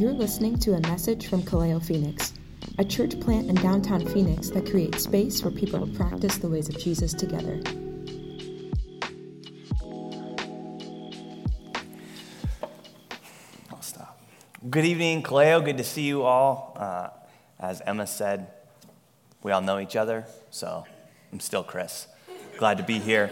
You're listening to a message from Kaleo Phoenix, a church plant in downtown Phoenix that creates space for people to practice the ways of Jesus together. I'll stop. Good evening, Kaleo. Good to see you all. Uh, as Emma said, we all know each other, so I'm still Chris. Glad to be here.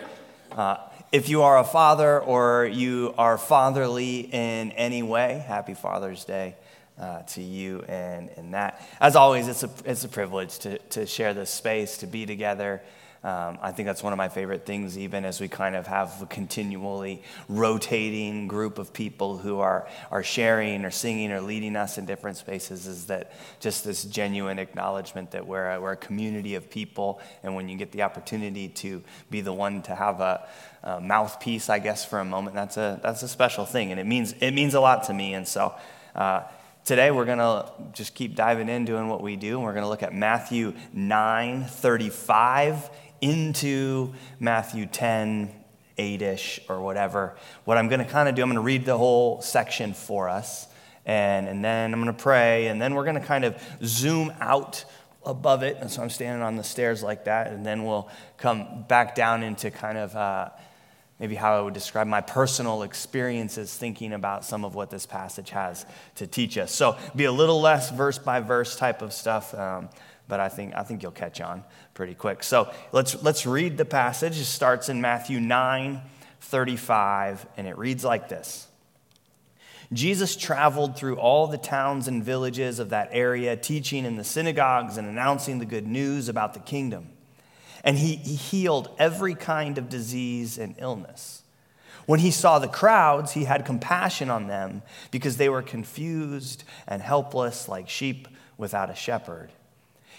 Uh, if you are a father or you are fatherly in any way, happy Father's Day uh, to you and, and that. As always, it's a, it's a privilege to, to share this space, to be together. Um, I think that's one of my favorite things, even as we kind of have a continually rotating group of people who are, are sharing or singing or leading us in different spaces, is that just this genuine acknowledgement that we're a, we're a community of people. And when you get the opportunity to be the one to have a, a mouthpiece, I guess, for a moment, that's a, that's a special thing. And it means, it means a lot to me. And so, uh, Today, we're going to just keep diving in doing what we do, and we're going to look at Matthew 9 35 into Matthew 10, 8 ish, or whatever. What I'm going to kind of do, I'm going to read the whole section for us, and, and then I'm going to pray, and then we're going to kind of zoom out above it. And so I'm standing on the stairs like that, and then we'll come back down into kind of. Uh, maybe how I would describe my personal experiences thinking about some of what this passage has to teach us. So, be a little less verse by verse type of stuff, um, but I think, I think you'll catch on pretty quick. So, let's, let's read the passage. It starts in Matthew 9 35, and it reads like this. Jesus traveled through all the towns and villages of that area, teaching in the synagogues and announcing the good news about the kingdom and he, he healed every kind of disease and illness. When he saw the crowds, he had compassion on them because they were confused and helpless like sheep without a shepherd.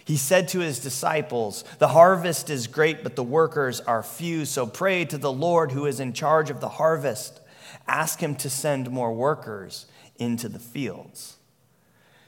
He said to his disciples, The harvest is great, but the workers are few. So pray to the Lord who is in charge of the harvest. Ask him to send more workers into the fields.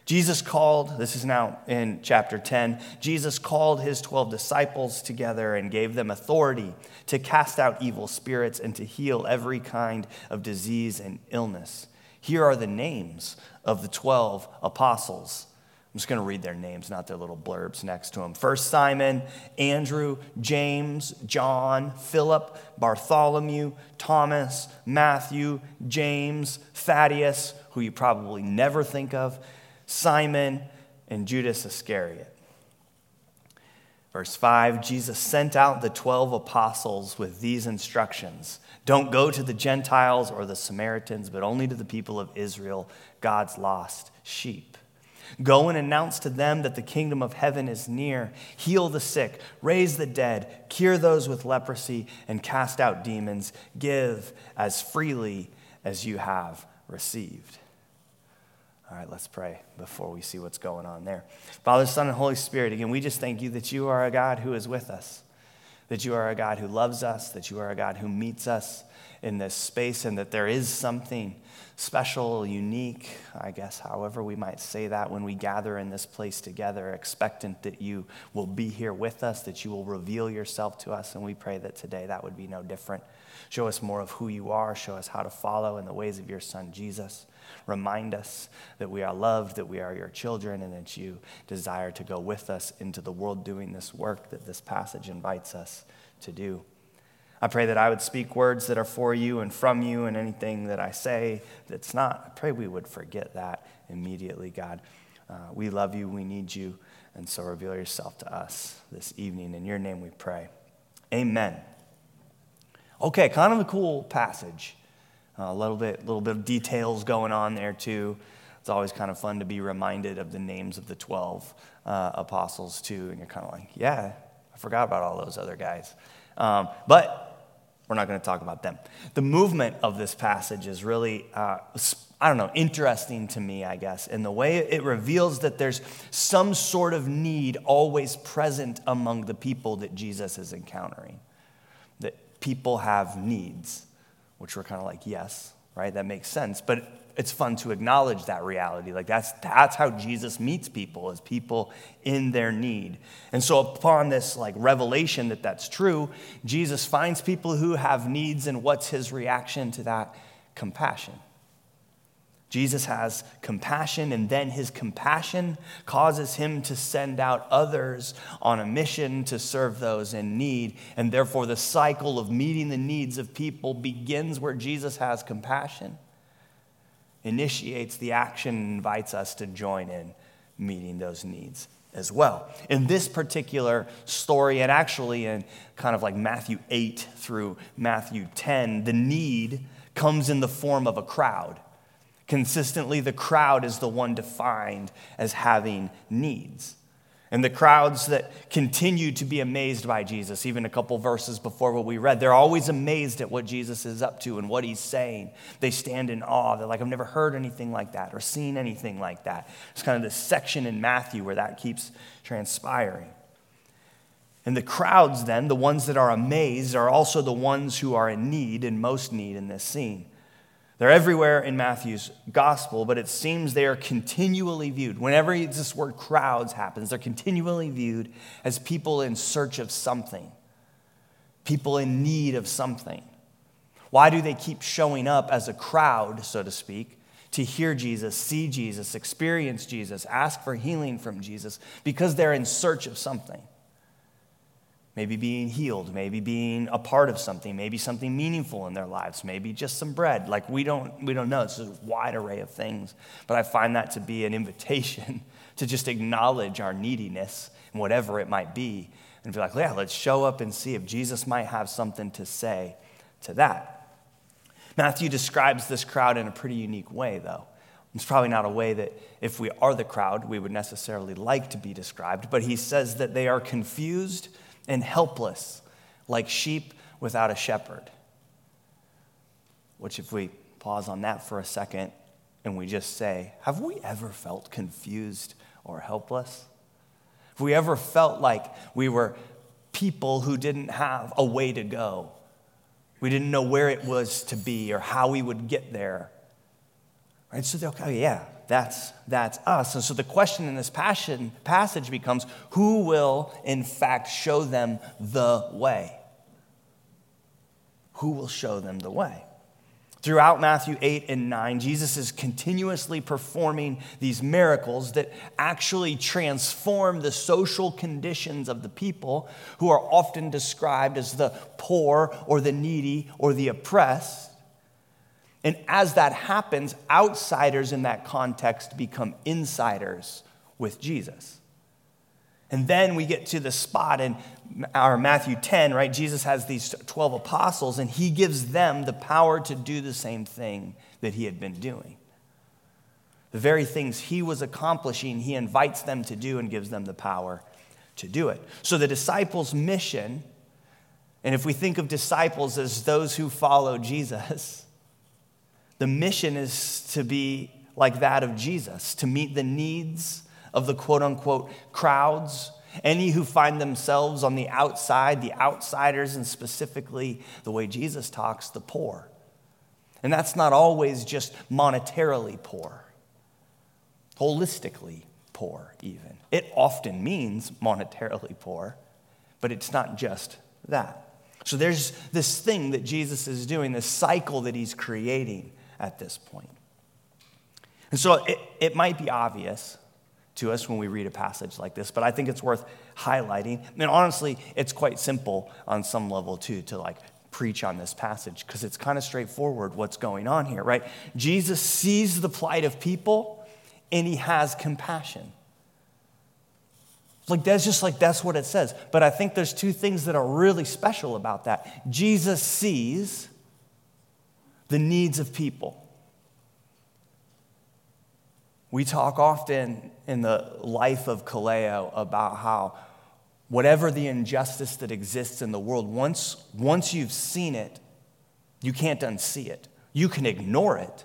Jesus called, this is now in chapter 10, Jesus called his 12 disciples together and gave them authority to cast out evil spirits and to heal every kind of disease and illness. Here are the names of the 12 apostles. I'm just going to read their names, not their little blurbs next to them. First, Simon, Andrew, James, John, Philip, Bartholomew, Thomas, Matthew, James, Thaddeus, who you probably never think of, Simon, and Judas Iscariot. Verse 5 Jesus sent out the 12 apostles with these instructions Don't go to the Gentiles or the Samaritans, but only to the people of Israel, God's lost sheep. Go and announce to them that the kingdom of heaven is near. Heal the sick, raise the dead, cure those with leprosy, and cast out demons. Give as freely as you have received. All right, let's pray before we see what's going on there. Father, Son, and Holy Spirit, again, we just thank you that you are a God who is with us, that you are a God who loves us, that you are a God who meets us in this space, and that there is something special, unique, I guess, however we might say that, when we gather in this place together, expectant that you will be here with us, that you will reveal yourself to us, and we pray that today that would be no different. Show us more of who you are, show us how to follow in the ways of your Son, Jesus. Remind us that we are loved, that we are your children, and that you desire to go with us into the world doing this work that this passage invites us to do. I pray that I would speak words that are for you and from you, and anything that I say that's not, I pray we would forget that immediately, God. Uh, we love you, we need you, and so reveal yourself to us this evening. In your name we pray. Amen. Okay, kind of a cool passage. A little bit, little bit of details going on there too. It's always kind of fun to be reminded of the names of the 12 uh, apostles too. And you're kind of like, yeah, I forgot about all those other guys. Um, but we're not going to talk about them. The movement of this passage is really, uh, I don't know, interesting to me, I guess, in the way it reveals that there's some sort of need always present among the people that Jesus is encountering. That people have needs which we're kind of like, yes, right? That makes sense. But it's fun to acknowledge that reality. Like that's that's how Jesus meets people, as people in their need. And so upon this like revelation that that's true, Jesus finds people who have needs, and what's his reaction to that? Compassion. Jesus has compassion, and then his compassion causes him to send out others on a mission to serve those in need. And therefore, the cycle of meeting the needs of people begins where Jesus has compassion, initiates the action, and invites us to join in meeting those needs as well. In this particular story, and actually in kind of like Matthew 8 through Matthew 10, the need comes in the form of a crowd. Consistently, the crowd is the one defined as having needs. And the crowds that continue to be amazed by Jesus, even a couple verses before what we read, they're always amazed at what Jesus is up to and what he's saying. They stand in awe. They're like, I've never heard anything like that or seen anything like that. It's kind of this section in Matthew where that keeps transpiring. And the crowds, then, the ones that are amazed, are also the ones who are in need, and most need in this scene. They're everywhere in Matthew's gospel, but it seems they are continually viewed. Whenever this word crowds happens, they're continually viewed as people in search of something, people in need of something. Why do they keep showing up as a crowd, so to speak, to hear Jesus, see Jesus, experience Jesus, ask for healing from Jesus? Because they're in search of something maybe being healed, maybe being a part of something, maybe something meaningful in their lives, maybe just some bread. Like we don't, we don't know. It's a wide array of things. But I find that to be an invitation to just acknowledge our neediness and whatever it might be and be like, yeah, let's show up and see if Jesus might have something to say to that. Matthew describes this crowd in a pretty unique way, though. It's probably not a way that, if we are the crowd, we would necessarily like to be described, but he says that they are confused and helpless, like sheep without a shepherd. Which, if we pause on that for a second and we just say, Have we ever felt confused or helpless? Have we ever felt like we were people who didn't have a way to go? We didn't know where it was to be or how we would get there. Right? So they're okay, oh, yeah, that's, that's us. And so the question in this passion, passage becomes who will, in fact, show them the way? Who will show them the way? Throughout Matthew 8 and 9, Jesus is continuously performing these miracles that actually transform the social conditions of the people who are often described as the poor or the needy or the oppressed. And as that happens, outsiders in that context become insiders with Jesus. And then we get to the spot in our Matthew 10, right? Jesus has these 12 apostles, and he gives them the power to do the same thing that he had been doing. The very things he was accomplishing, he invites them to do and gives them the power to do it. So the disciples' mission, and if we think of disciples as those who follow Jesus, the mission is to be like that of Jesus, to meet the needs of the quote unquote crowds, any who find themselves on the outside, the outsiders, and specifically the way Jesus talks, the poor. And that's not always just monetarily poor, holistically poor, even. It often means monetarily poor, but it's not just that. So there's this thing that Jesus is doing, this cycle that he's creating at this point. And so it, it might be obvious to us when we read a passage like this, but I think it's worth highlighting. And honestly, it's quite simple on some level too to like preach on this passage because it's kind of straightforward what's going on here, right? Jesus sees the plight of people and he has compassion. Like that's just like that's what it says. But I think there's two things that are really special about that. Jesus sees the needs of people. We talk often in the life of Kaleo about how whatever the injustice that exists in the world, once, once you've seen it, you can't unsee it. You can ignore it,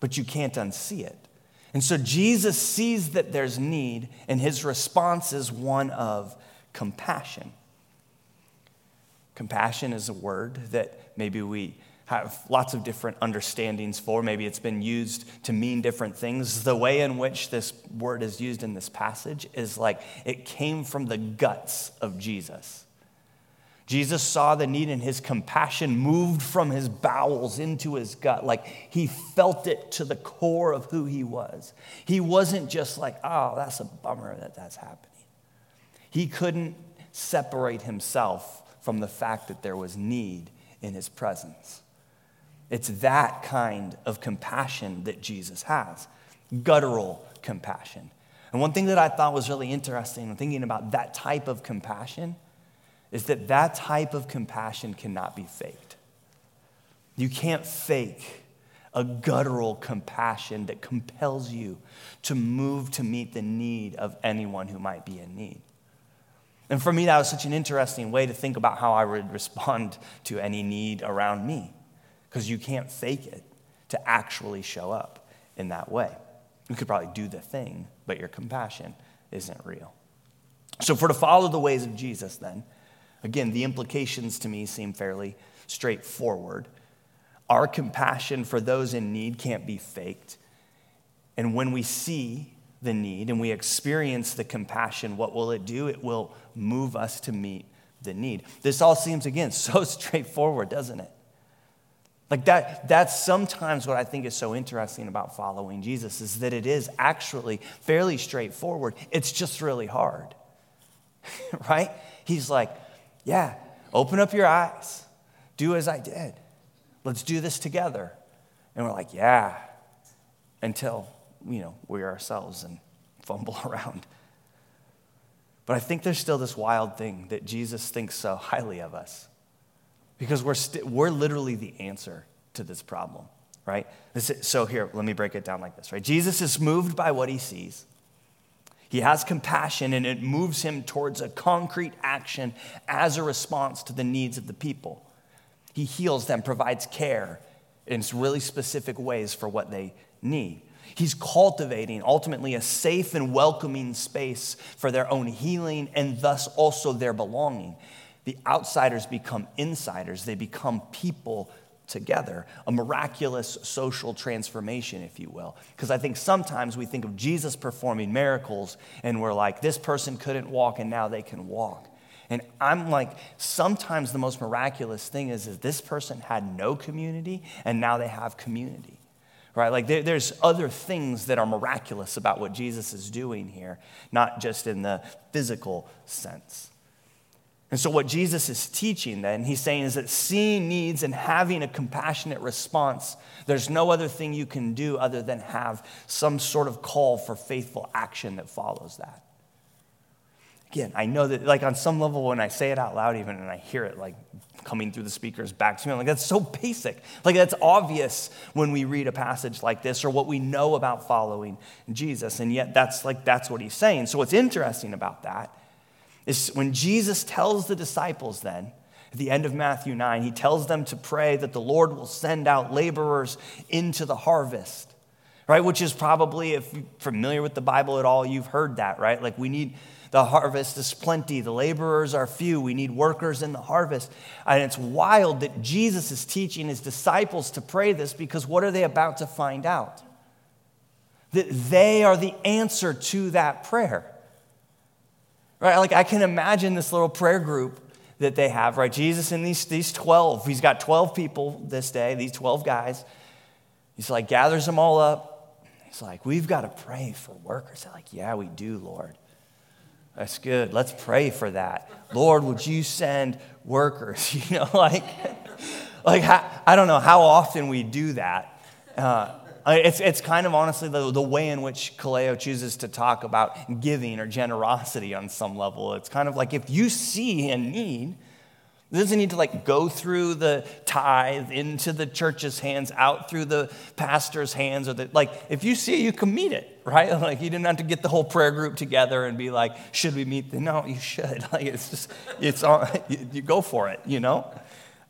but you can't unsee it. And so Jesus sees that there's need, and his response is one of compassion. Compassion is a word that maybe we have lots of different understandings for. Maybe it's been used to mean different things. The way in which this word is used in this passage is like it came from the guts of Jesus. Jesus saw the need and his compassion moved from his bowels into his gut. Like he felt it to the core of who he was. He wasn't just like, oh, that's a bummer that that's happening. He couldn't separate himself from the fact that there was need in his presence. It's that kind of compassion that Jesus has guttural compassion. And one thing that I thought was really interesting, thinking about that type of compassion, is that that type of compassion cannot be faked. You can't fake a guttural compassion that compels you to move to meet the need of anyone who might be in need. And for me, that was such an interesting way to think about how I would respond to any need around me, because you can't fake it to actually show up in that way. You could probably do the thing, but your compassion isn't real. So, for to follow the ways of Jesus, then, again, the implications to me seem fairly straightforward. Our compassion for those in need can't be faked. And when we see the need and we experience the compassion, what will it do? It will move us to meet the need. This all seems, again, so straightforward, doesn't it? Like that, that's sometimes what I think is so interesting about following Jesus is that it is actually fairly straightforward. It's just really hard. right? He's like, yeah, open up your eyes. Do as I did. Let's do this together. And we're like, yeah, until, you know, we ourselves and fumble around. But I think there's still this wild thing that Jesus thinks so highly of us because we're, we st- we're literally the answer to this problem, right? This is, so here, let me break it down like this, right? Jesus is moved by what he sees. He has compassion and it moves him towards a concrete action as a response to the needs of the people. He heals them, provides care in really specific ways for what they need. He's cultivating ultimately a safe and welcoming space for their own healing and thus also their belonging. The outsiders become insiders, they become people together, a miraculous social transformation, if you will. Because I think sometimes we think of Jesus performing miracles and we're like, this person couldn't walk and now they can walk. And I'm like, sometimes the most miraculous thing is, is this person had no community and now they have community right? Like there, there's other things that are miraculous about what Jesus is doing here, not just in the physical sense. And so, what Jesus is teaching then, he's saying is that seeing needs and having a compassionate response, there's no other thing you can do other than have some sort of call for faithful action that follows that. Again, I know that, like, on some level, when I say it out loud, even and I hear it, like, coming through the speakers back to me. I'm like, that's so basic. Like, that's obvious when we read a passage like this or what we know about following Jesus. And yet, that's like, that's what he's saying. So, what's interesting about that is when Jesus tells the disciples then, at the end of Matthew 9, he tells them to pray that the Lord will send out laborers into the harvest, right? Which is probably, if you're familiar with the Bible at all, you've heard that, right? Like, we need the harvest is plenty, the laborers are few. We need workers in the harvest. And it's wild that Jesus is teaching his disciples to pray this because what are they about to find out? That they are the answer to that prayer. Right? Like I can imagine this little prayer group that they have, right? Jesus and these, these 12, he's got 12 people this day, these 12 guys. He's like, gathers them all up. He's like, we've got to pray for workers. They're like, yeah, we do, Lord. That's good. Let's pray for that. Lord, would you send workers? You know, like, like I don't know how often we do that. Uh, Uh, it's, it's kind of honestly the, the way in which Kaleo chooses to talk about giving or generosity on some level. It's kind of like if you see a need, doesn't need to like go through the tithe into the church's hands, out through the pastor's hands, or the like. If you see it, you can meet it, right? Like you didn't have to get the whole prayer group together and be like, "Should we meet?" The, no, you should. Like it's just, it's on. You go for it, you know.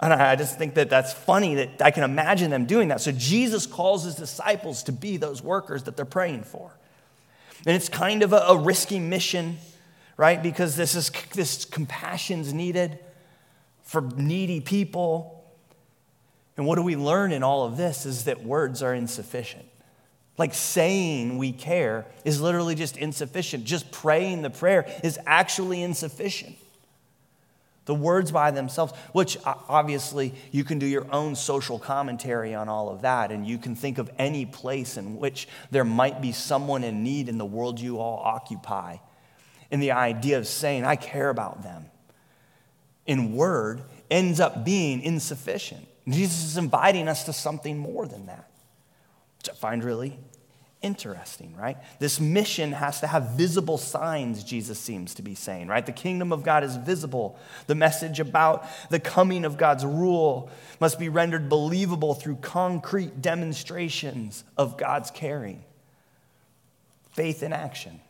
And I just think that that's funny that I can imagine them doing that. So Jesus calls his disciples to be those workers that they're praying for, and it's kind of a, a risky mission, right? Because this is this compassion's needed for needy people. And what do we learn in all of this is that words are insufficient. Like saying we care is literally just insufficient. Just praying the prayer is actually insufficient. The words by themselves, which obviously you can do your own social commentary on all of that, and you can think of any place in which there might be someone in need in the world you all occupy. And the idea of saying, I care about them, in word, ends up being insufficient. Jesus is inviting us to something more than that, which I find really interesting, right? This mission has to have visible signs, Jesus seems to be saying, right? The kingdom of God is visible. The message about the coming of God's rule must be rendered believable through concrete demonstrations of God's caring. Faith in action.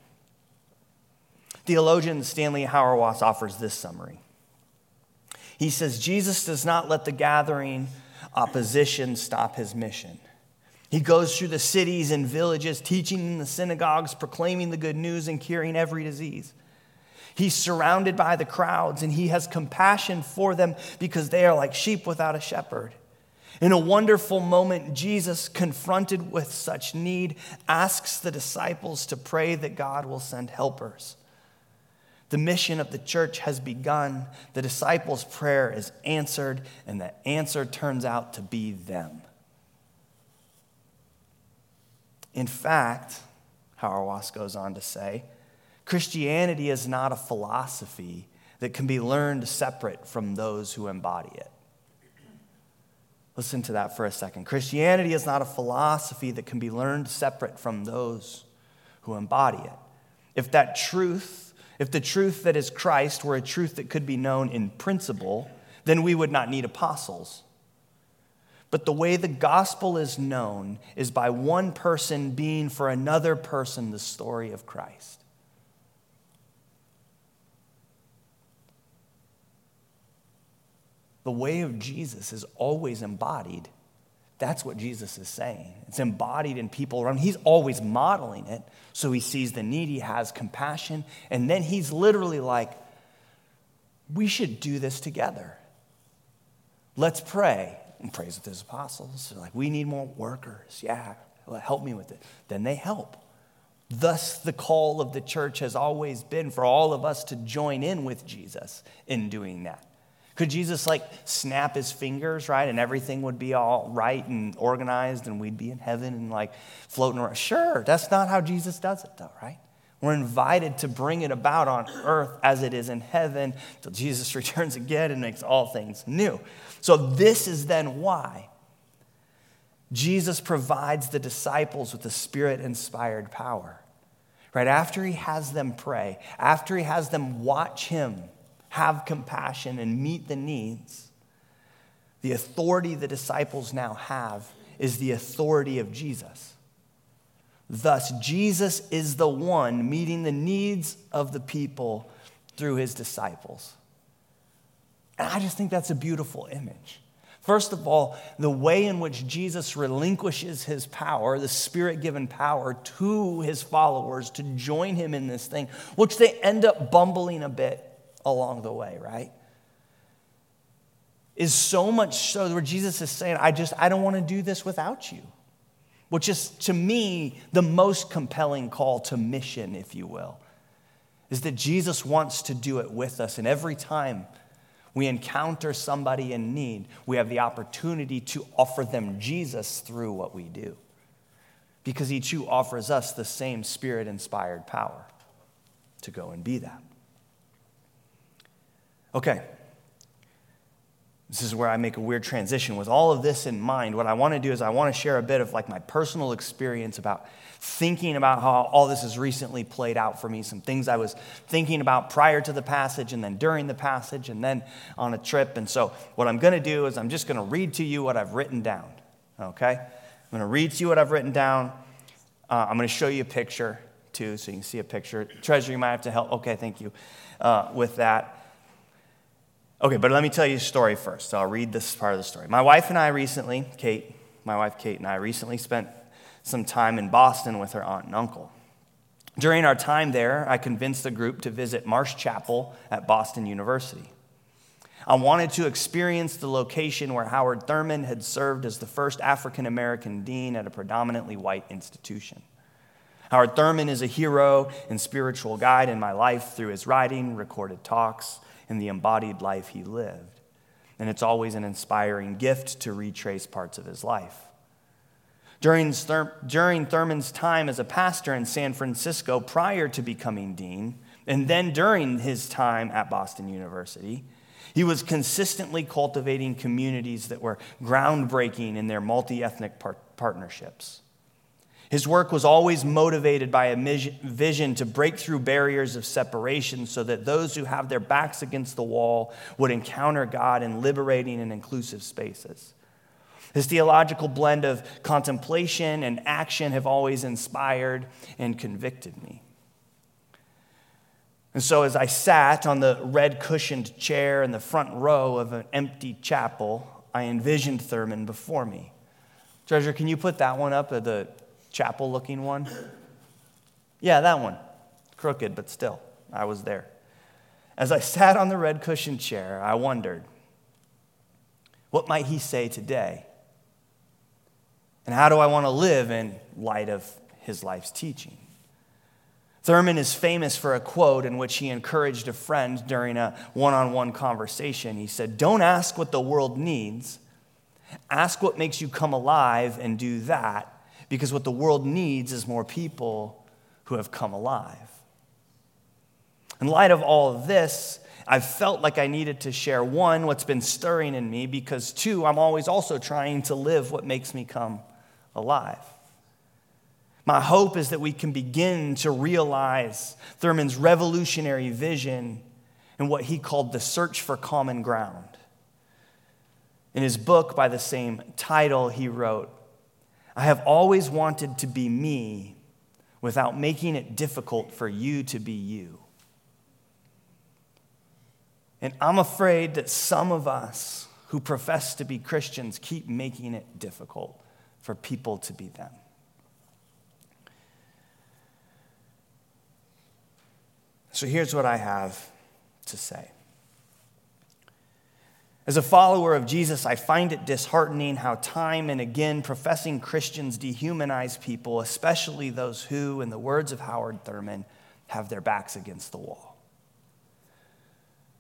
Theologian Stanley Hauerwas offers this summary. He says, Jesus does not let the gathering opposition stop his mission. He goes through the cities and villages, teaching in the synagogues, proclaiming the good news, and curing every disease. He's surrounded by the crowds, and he has compassion for them because they are like sheep without a shepherd. In a wonderful moment, Jesus, confronted with such need, asks the disciples to pray that God will send helpers. The mission of the church has begun. The disciples' prayer is answered, and the answer turns out to be them. In fact, Hauerwas goes on to say, Christianity is not a philosophy that can be learned separate from those who embody it. Listen to that for a second. Christianity is not a philosophy that can be learned separate from those who embody it. If that truth, if the truth that is Christ were a truth that could be known in principle, then we would not need apostles. But the way the gospel is known is by one person being for another person the story of Christ. The way of Jesus is always embodied. That's what Jesus is saying. It's embodied in people around. He's always modeling it. So he sees the need, he has compassion, and then he's literally like, we should do this together. Let's pray and prays with his apostles. They're like, we need more workers. Yeah, help me with it. Then they help. Thus, the call of the church has always been for all of us to join in with Jesus in doing that. Could Jesus like snap his fingers, right, and everything would be all right and organized and we'd be in heaven and like floating around? Sure, that's not how Jesus does it, though, right? We're invited to bring it about on earth as it is in heaven till Jesus returns again and makes all things new. So, this is then why Jesus provides the disciples with the spirit inspired power. Right after he has them pray, after he has them watch him have compassion and meet the needs, the authority the disciples now have is the authority of Jesus. Thus, Jesus is the one meeting the needs of the people through his disciples. And I just think that's a beautiful image. First of all, the way in which Jesus relinquishes his power, the spirit given power, to his followers to join him in this thing, which they end up bumbling a bit along the way, right? Is so much so where Jesus is saying, I just, I don't want to do this without you which is to me the most compelling call to mission, if you will, is that Jesus wants to do it with us. And every time we encounter somebody in need, we have the opportunity to offer them Jesus through what we do. Because he too offers us the same spirit inspired power to go and be that. Okay, this is where I make a weird transition. With all of this in mind, what I want to do is I want to share a bit of like my personal experience about thinking about how all this has recently played out for me. Some things I was thinking about prior to the passage and then during the passage and then on a trip. And so what I'm going to do is I'm just going to read to you what I've written down. Okay? I'm going to read to you what I've written down. Uh, I'm going to show you a picture too, so you can see a picture. Treasure, you might have to help. Okay, thank you uh, with that. Okay, but let me tell you a story first. So I'll read this part of the story. My wife and I recently, Kate, my wife Kate and I recently spent some time in Boston with her aunt and uncle. During our time there, I convinced the group to visit Marsh Chapel at Boston University. I wanted to experience the location where Howard Thurman had served as the first African American dean at a predominantly white institution. Howard Thurman is a hero and spiritual guide in my life through his writing, recorded talks, in the embodied life he lived. And it's always an inspiring gift to retrace parts of his life. During, during Thurman's time as a pastor in San Francisco prior to becoming dean, and then during his time at Boston University, he was consistently cultivating communities that were groundbreaking in their multi ethnic par- partnerships. His work was always motivated by a vision to break through barriers of separation so that those who have their backs against the wall would encounter God in liberating and inclusive spaces. His theological blend of contemplation and action have always inspired and convicted me. And so, as I sat on the red cushioned chair in the front row of an empty chapel, I envisioned Thurman before me. Treasure, can you put that one up, at the chapel looking one? Yeah, that one. Crooked, but still, I was there. As I sat on the red cushioned chair, I wondered, what might he say today? And how do I want to live in light of his life's teaching? Thurman is famous for a quote in which he encouraged a friend during a one on one conversation. He said, Don't ask what the world needs, ask what makes you come alive and do that, because what the world needs is more people who have come alive. In light of all of this, I've felt like I needed to share one, what's been stirring in me, because two, I'm always also trying to live what makes me come alive. My hope is that we can begin to realize Thurman's revolutionary vision and what he called the search for common ground. In his book by the same title, he wrote, I have always wanted to be me without making it difficult for you to be you. And I'm afraid that some of us who profess to be Christians keep making it difficult for people to be them. So here's what I have to say. As a follower of Jesus, I find it disheartening how time and again professing Christians dehumanize people, especially those who, in the words of Howard Thurman, have their backs against the wall.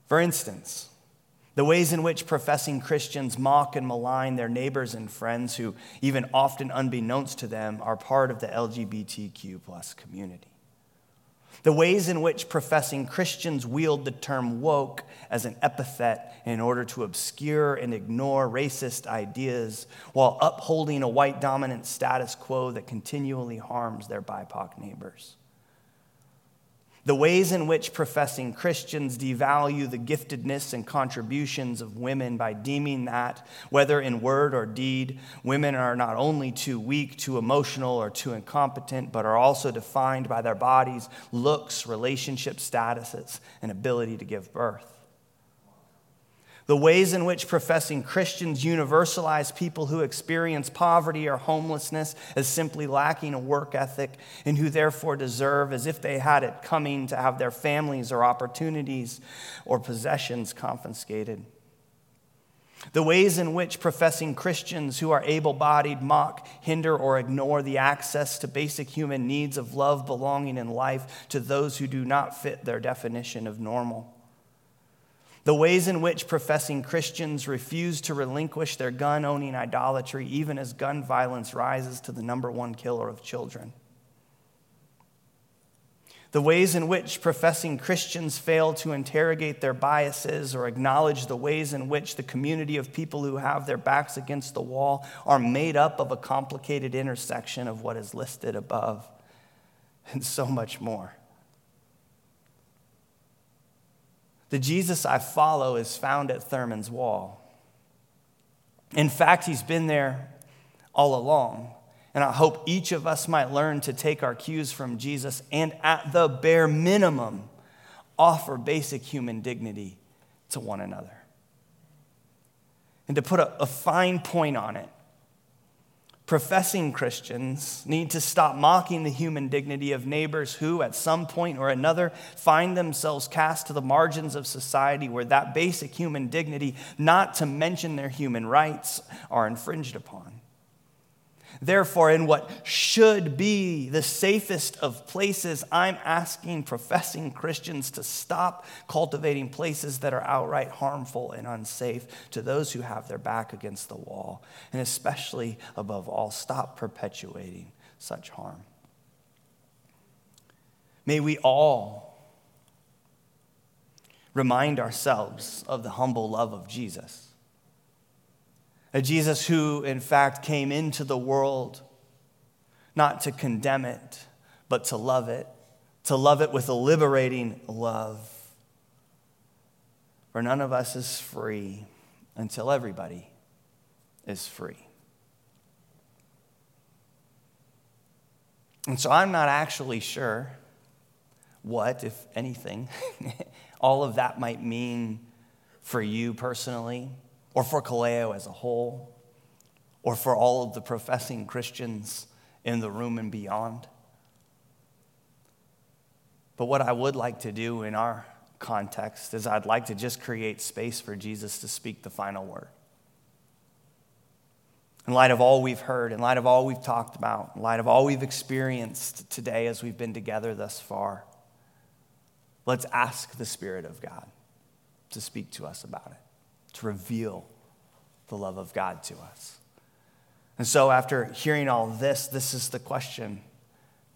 For instance, the ways in which professing Christians mock and malign their neighbors and friends who, even often unbeknownst to them, are part of the LGBTQ plus community. The ways in which professing Christians wield the term woke as an epithet in order to obscure and ignore racist ideas while upholding a white dominant status quo that continually harms their BIPOC neighbors the ways in which professing Christians devalue the giftedness and contributions of women by deeming that, whether in word or deed, women are not only too weak, too emotional, or too incompetent, but are also defined by their bodies, looks, relationship statuses, and ability to give birth the ways in which professing Christians universalize people who experience poverty or homelessness as simply lacking a work ethic and who therefore deserve, as if they had it coming, to have their families or opportunities or possessions confiscated. The ways in which professing Christians who are able bodied mock, hinder, or ignore the access to basic human needs of love, belonging, and life to those who do not fit their definition of normal the ways in which professing Christians refuse to relinquish their gun owning idolatry, even as gun violence rises to the number one killer of children. The ways in which professing Christians fail to interrogate their biases or acknowledge the ways in which the community of people who have their backs against the wall are made up of a complicated intersection of what is listed above, and so much more. The Jesus I follow is found at Thurman's wall. In fact, he's been there all along. And I hope each of us might learn to take our cues from Jesus and, at the bare minimum, offer basic human dignity to one another. And to put a, a fine point on it, professing Christians need to stop mocking the human dignity of neighbors who, at some point or another, find themselves cast to the margins of society where that basic human dignity, not to mention their human rights, are infringed upon. Therefore, in what should be the safest of places, I'm asking professing Christians to stop cultivating places that are outright harmful and unsafe to those who have their back against the wall. And especially, above all, stop perpetuating such harm. May we all remind ourselves of the humble love of Jesus a Jesus who, in fact, came into the world not to condemn it, but to love it, to love it with a liberating love. For none of us is free until everybody is free. And so I'm not actually sure what, if anything, all of that might mean for you personally or for Kaleo as a whole, or for all of the professing Christians in the room and beyond. But what I would like to do in our context is I'd like to just create space for Jesus to speak the final word. In light of all we've heard, in light of all we've talked about, in light of all we've experienced today as we've been together thus far, let's ask the Spirit of God to speak to us about it to reveal the love of God to us. And so, after hearing all this, this is the question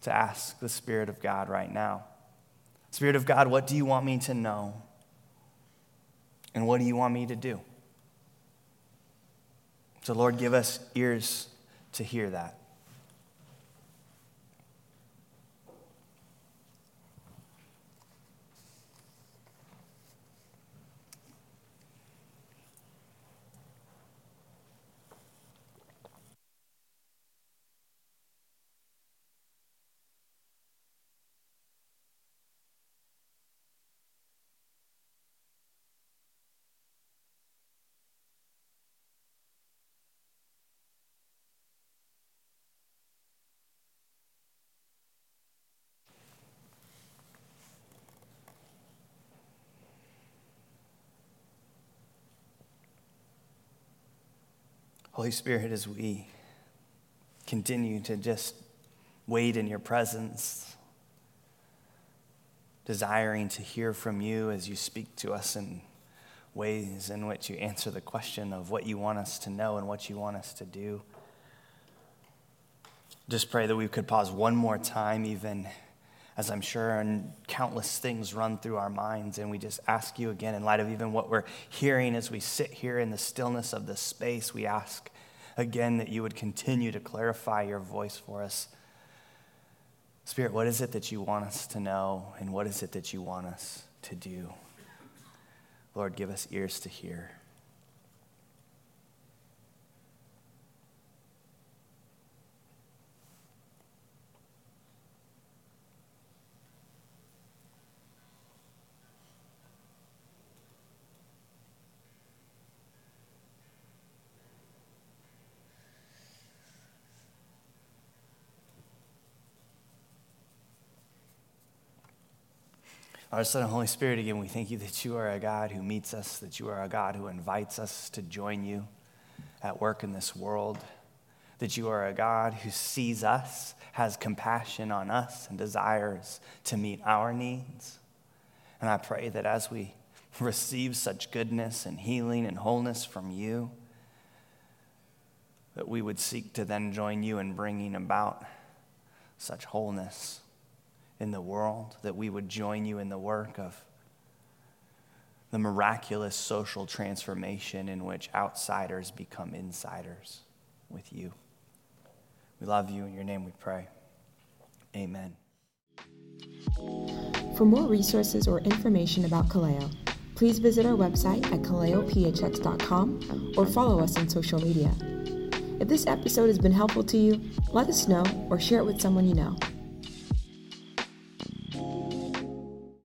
to ask the Spirit of God right now Spirit of God, what do you want me to know? And what do you want me to do? So, Lord, give us ears to hear that. Holy Spirit, as we continue to just wait in your presence, desiring to hear from you as you speak to us in ways in which you answer the question of what you want us to know and what you want us to do. Just pray that we could pause one more time, even as I'm sure and countless things run through our minds. And we just ask you again, in light of even what we're hearing as we sit here in the stillness of this space, we ask again that you would continue to clarify your voice for us. Spirit, what is it that you want us to know, and what is it that you want us to do? Lord, give us ears to hear. Our Son and Holy Spirit, again, we thank you that you are a God who meets us, that you are a God who invites us to join you at work in this world, that you are a God who sees us, has compassion on us, and desires to meet our needs. And I pray that as we receive such goodness and healing and wholeness from you, that we would seek to then join you in bringing about such wholeness in the world, that we would join you in the work of the miraculous social transformation in which outsiders become insiders with you. We love you. In your name we pray. Amen. For more resources or information about Kaleo, please visit our website at kaleophx.com or follow us on social media. If this episode has been helpful to you, let us know or share it with someone you know.